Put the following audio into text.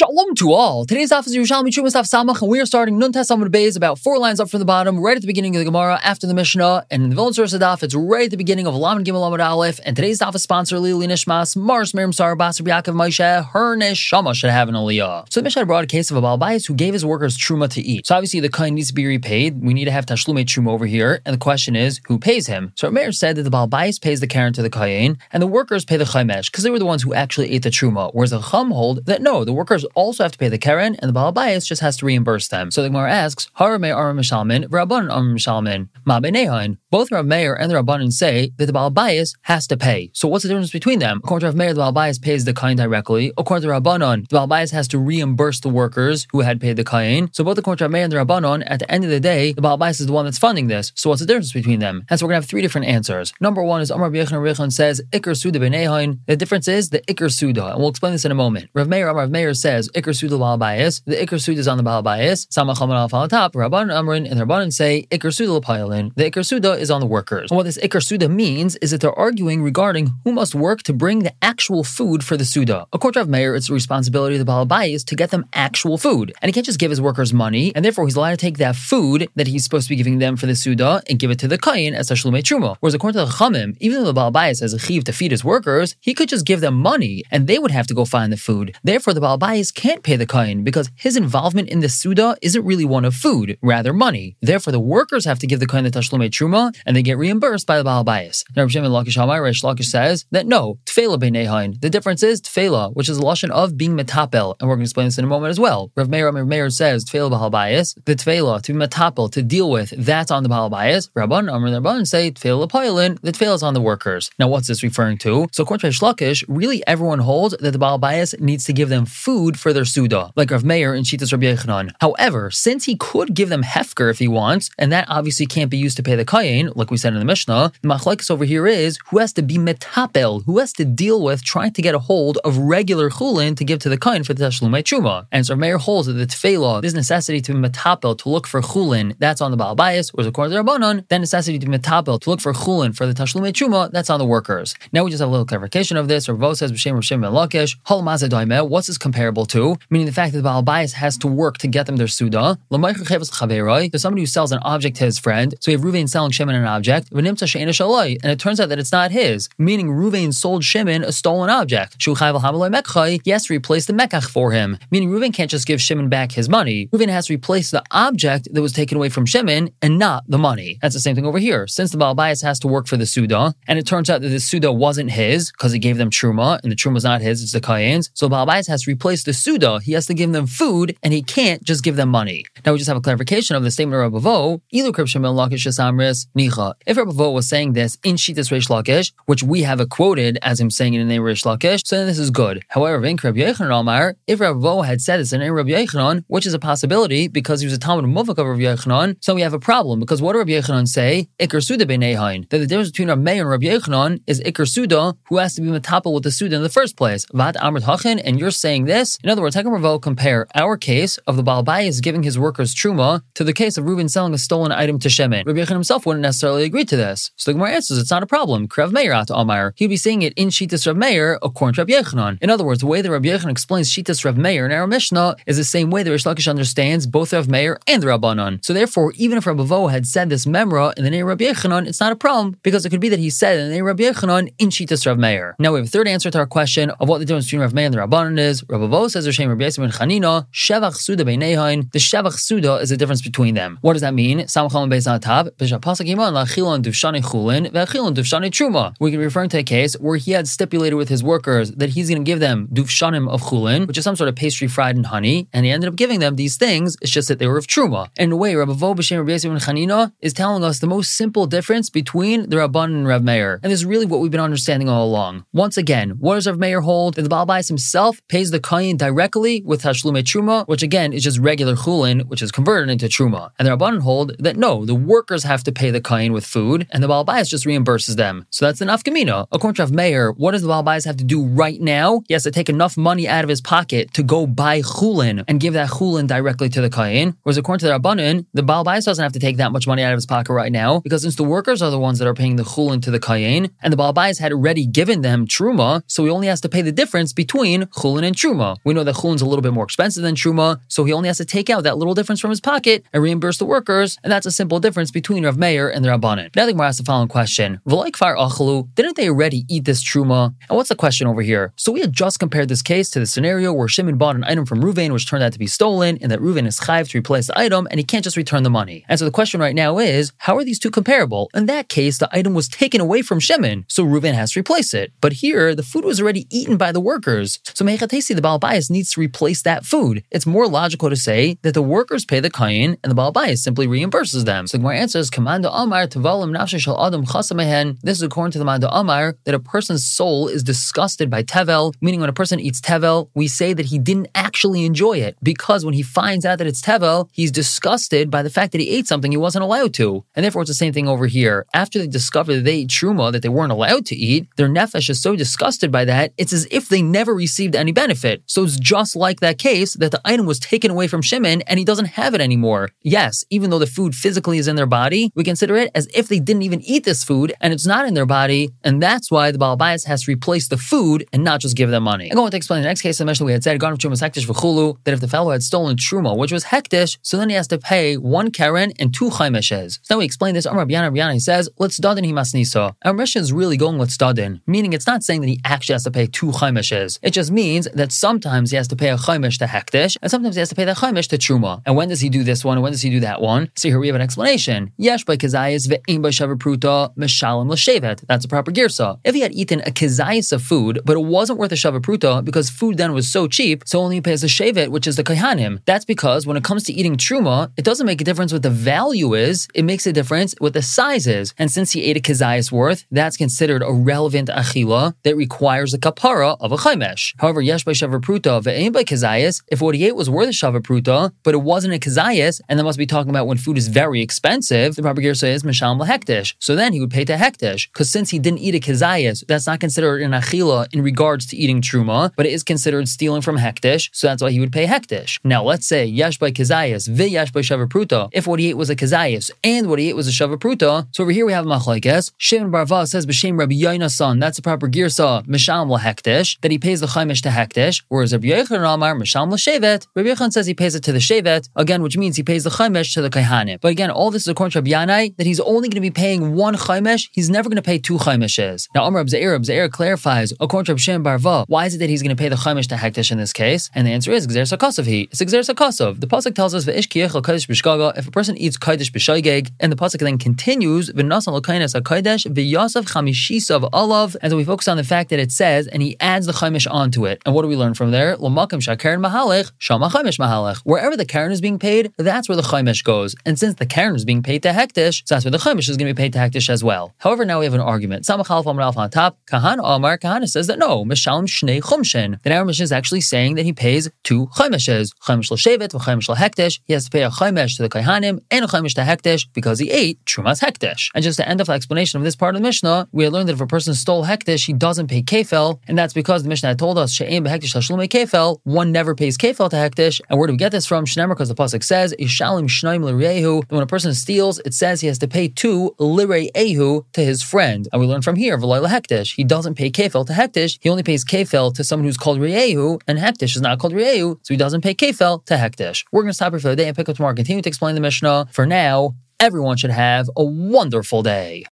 Shalom to all. Today's daf is Yerushalmi Chumas Daf Samach, and we are starting Nun Tes Amud Beis about four lines up from the bottom, right at the beginning of the Gemara, after the Mishnah, and in the Vilna Source Daf, it's right at the beginning of Lamed Gimel Amud Aleph. And today's daf is sponsored Lili Nishmas, Mars Miriam Sar Basar Yaakov Moshe, her Neshama should have an Aliyah. So the Mishnah brought a case of a Balbais who gave his workers truma to eat. So obviously the kain needs to be repaid. We need to have Tashlume Truma over here, and the question is who pays him. So Meir said that the Balbais pays the Karen to the kain, and the workers pay the Chaimesh because they were the ones who actually ate the truma. Whereas the Chum hold that no, the workers also have to pay the Karen, and the Baal Bayis just has to reimburse them. So the Gemara asks, Harame Aram Mishalmin, Rabban Aram Mishalmin, Ma. Both Rav Meir and the Rabbanan say that the Baal Bayis has to pay. So what's the difference between them? According to Rav Meir, the Baal Bayis pays the Kain directly. According to Rabbanon, the Baal Bayis has to reimburse the workers who had paid the Kain. So both according to Rav Meir and the Rabbanon, at the end of the day, the Baal Bayis is the one that's funding this. So what's the difference between them? And so we're going to have three different answers. Number one is Amar B'yechan Rechon says, Iker Suda Benehain. The difference is the Iker Suda, and we'll explain this in a moment. Rav Meir, Amar Rav Meir says, Iker Suda Baal Bayis. The Iker Suda is on the Baal Bayis. Samacham al top. Rabban Amrin and the Rabbanan say, Iker Suda. The Iker Suda is on the workers. And what this Iker Suda means is that they're arguing regarding who must work to bring the actual food for the Suda. According to Rav Meir, it's the responsibility of the Baal to get them actual food. And he can't just give his workers money, and therefore he's allowed to take that food that he's supposed to be giving them for the Suda and give it to the Kayin as Tashlume Truma. Whereas according to the Chamim, even though the Baal has a chiv to feed his workers, he could just give them money and they would have to go find the food. Therefore, the Baal can't pay the Kayin because his involvement in the Suda isn't really one of food, rather money. Therefore, the workers have to give the Kayin the Tashlume Truma and they get reimbursed by the Baal Bias. Now, Rav Shimon Lakish Hamai, Reish Lakish says that no, Tfela Beinehain. The difference is Tfela, which is a lashon of being metapel, and we're going to explain this in a moment as well. Rav Meir, Rav Meir says Tfela Baal Bayis. The Tfela, to be metapel, to deal with, that's on the Baal Bayis. Rabban, Amr, Rabban say Tfela Poilin, the Tfela is on the workers. Now, what's this referring to? So, according to Lakish, really everyone holds that the Baal Bias needs to give them food for their Suda, like Rav Meir and Shitas Rabbi Yechanan. However, since he could give them hefker if he wants, and that obviously can't be used to pay the kayin, like we said in the Mishnah, the machlekes over here is who has to be metapel, who has to deal with trying to get a hold of regular chulin to give to the kayin for the tashlumei truma. And so Meir holds that the tefillah, this necessity to be metapel to look for chulin, that's on the baal bias, whereas according to Rabbanon, that necessity to be metapel to look for chulin for the tashlumei truma, that's on the workers. Now we just have a little clarification of this. Ravo says b'shem ben Lakish, hol what's this comparable to? Meaning the fact that the baal bias has to work to get them their suda. There's somebody who sells an object to his friend. So you have Ruvain selling Shimon an object, and it turns out that it's not his. Meaning Ruvain sold Shimon a stolen object. To replace the mekach for him. Meaning Ruvain can't just give Shimon back his money. Ruvain has to replace the object that was taken away from Shimon and not the money. That's the same thing over here. Since the Baal Bias has to work for the Suda, and it turns out that the Suda wasn't his because he gave them Truma, and the Truma was not his, it's the Kayan's. So Baal Bias has to replace the Suda. He has to give them food, and he can't just give them money. Now we just have a clarification of the statement of Rabavo. Ilu Krib Shemil Lakish Amris Nicha. If Rabavo was saying this in Shitas Reish Lakish, which we have quoted as him saying it in the Reish Lakish, so then this is good. However, in Rabbi Yechanan Amar, if Rabavo had said this in Rabbi Yechanan, which is a possibility because he was a Talmud Muvak of Rabbi Yechanan, so we have a problem because what did Rabbi Yechanan say? Iker Suda. That the difference between Rabbi Meir and Rabbi Yechanan is Iker Suda, who has to be metapel with the Suda in the first place. Vat Amrit Hachin, and you're saying this. In other words, how can Ravo compare our case of the Baal Bayis giving his workers truma to the case of Reuben selling a stolen item to Shimon? Rabbi Yechanan himself wouldn't necessarily agree to this. So the Gemara answers it's not a problem. Krav Meir at. He'd be saying it in Shitas Rav Meir according to Rabbi Yechanan. In other words, the way that Rabbi Yechanan explains Shitas Rav Meir in our Mishnah is the same way that Reish Lakish understands both Rav Meir and the Rabbanon. So therefore, even if Rabbi Vo had said this memra in the name of Rabbi Yechanan, it's not a problem because it could be that he said it in the name of Rabbi Yechanan in Shitas Rav Meir. Now we have a third answer to our question of what the difference between Rav Meir and the Rabbanon is. Rabbi Vo says Rashem Rabbi Yisrael ben Chanina, Shevach Suda Beinehain. The Shevach Suda is the difference between them. What does that mean? Samacham Beis Atav, Bishop We can refer to a case where he had stipulated with his workers that he's going to give them Duvshanim of Chulin, which is some sort of pastry fried in honey, and he ended up giving them these things. It's just that they were of Truma. And in a way, Rabbi Vo Rabbi Yisrael Chanina is telling us the most simple difference between the Rabban and Rav Meir. And this is really what we've been understanding all along. Once again, what does Rav Meir hold? That the Baal Bais himself pays the Kayin directly with Tashlume Truma, which again is just regular Chulin, which is converted into Truma. And the Rabban hold that no, the workers have to pay the the kain with food, and the Baal Bayis just reimburses them. So that's the nafkamina. According to Rav Meir, what does the Baal Bayis have to do right now? He has to take enough money out of his pocket to go buy chulin and give that chulin directly to the kain. Whereas according to the Rabbanin, the Baal Bayis doesn't have to take that much money out of his pocket right now because since the workers are the ones that are paying the chulin to the kain, and the Baal Bayis had already given them truma, so he only has to pay the difference between chulin and truma. We know that chulin's a little bit more expensive than truma, so he only has to take out that little difference from his pocket and reimburse the workers, and that's a simple difference between Rav Meir and the Rabbanin. Now the Gemara asks the following question: didn't they already eat this truma? And what's the question over here? So we had just compared this case to the scenario where Shimon bought an item from Ruvain which turned out to be stolen, and that Ruvain is chayv to replace the item, and he can't just return the money. And so the question right now is, how are these two comparable? In that case, the item was taken away from Shimon, so Ruvain has to replace it. But here, the food was already eaten by the workers, so Mechatesi, the Baal Bayis, needs to replace that food. It's more logical to say that the workers pay the kain and the Baal Bayis simply reimburses them. So the Gemara answers, Kamanda Amar Tavalim Nafshashal Adam. This is according to the Manda Amar that a person's soul is disgusted by Tevel, meaning when a person eats Tevel, we say that he didn't actually enjoy it because when he finds out that it's Tevel, he's disgusted by the fact that he ate something he wasn't allowed to. And therefore, it's the same thing over here. After they discover that they ate Truma that they weren't allowed to eat, their Nefesh is so disgusted by that, it's as if they never received any benefit. So it's just like that case that the item was taken away from Shimon and he doesn't have it anymore. Yes, even though the food physically is in their body, we consider it as if they didn't even eat this food and it's not in their body. And that's why the Baal Bias has to replace the food and not just give them money. I'm going to explain the next case I mentioned we had said, Gone of Truma's Hektish V'chulu, that if the fellow had stolen Truma, which was Hektish, so then he has to pay one Karen and two Chaimeshes. So now we explain this. Amr Rabbiana Rabbiana says, Let's dadin he masnisa. Our mission is really going let's dadin, meaning it's not saying that he actually has to pay two Chaimeshes. It just means that sometimes he has to pay a Chaimesh to Hektish, and sometimes he has to pay the Chaimesh to Truma. And when does he do this one, and when does he do that one? So here we have an explanation. Yesh by That's a proper girsa. If he had eaten a Kazayas of food, but it wasn't worth a Shavapruta because food then was so cheap, so only he pays a shevet, which is the Kaihanim. That's because when it comes to eating Truma, it doesn't make a difference what the value is, it makes a difference what the size is. And since he ate a Kazayas worth, that's considered a relevant achila that requires a kapara of a chaimesh. However, yesh by Shavapruta ve'im by Kazayas, if what he ate was worth a Shavapruta, but it wasn't a Kazayas, and that must be talking about when food is very expensive, the proper girsa is Mishal Hektish. So then he would pay to Hektish, because since he didn't eat a Kazayas, that's not considered an achila in regards to eating Truma, but it is considered stealing from Hektish, so that's why he would pay Hektish. Now let's say Yesh by Kazayas, Vi Yesh by Shavapruta, if what he ate was a Kazayas and what he ate was a Shavapruta, so over here we have Machlaikes. Shimon Barva says B'Shem Rabbi Yaina son, that's the proper girsa, Mishal Hektish, that he pays the Chaimish to Hektish, whereas Rabbi Yechon Amar, Mishal Shevet, Rabbi Yechon says he pays it to the Shevet, again, which means he pays the Chaimish to the Kaihanim. But again, all this is according to Rabbi Yanai, that he's only going to be paying one Chaimish, he's never going to pay two Chaimishes. Now, Amr Abzair, Abzair clarifies, according to Shem Barva, why is it that he's going to pay the Chaimish to Hektish in this case? And the answer is Gzer Sakosov he. It's Gzer Sakosov. The Pasuk tells us, if a person eats Kodesh B'Shaygeg, and the Pasuk then continues, V'nasan and so we focus on the fact that it says, and he adds the Chaimish onto it. And what do we learn from there? Wherever the Karen is being paid, that's where the Chaimish goes. And since the Karen is being paid to Hektish, so that's where the Chaimish is going to be paid to as well. However, now we have an argument. Samachal Alf on top, Kahan Omar, Kahana says that no, Mishalim Shnei Chumshin. Our mission is actually saying that he pays two Chaimishes, Chaimish L'Shevet, Chaimish L'Hektish. He has to pay a Chaimish to the Kaihanim and a Chaimish to Hektish because he ate Trumas Hektish. And just to end off the explanation of this part of the Mishnah, we learned that if a person stole Hektish, he doesn't pay Kefel, and that's because the Mishnah had told us, She'em Behektish Hashlume Kefel, one never pays Kefel to Hektish. And where do we get this from? Shnemer, because the Pasuk says, Ishalim Shnaim that when a person steals, it says he has to pay two L'Rehu to his friend. And we learn from here, V'loy Hektish, he doesn't pay Kefel to Hektish, he only pays Kefel to someone who's called Re'ehu, and Hektish is not called Re'ehu, so he doesn't pay Kefel to Hektish. We're going to stop here for the day and pick up tomorrow, continue to explain the Mishnah. For now, everyone should have a wonderful day.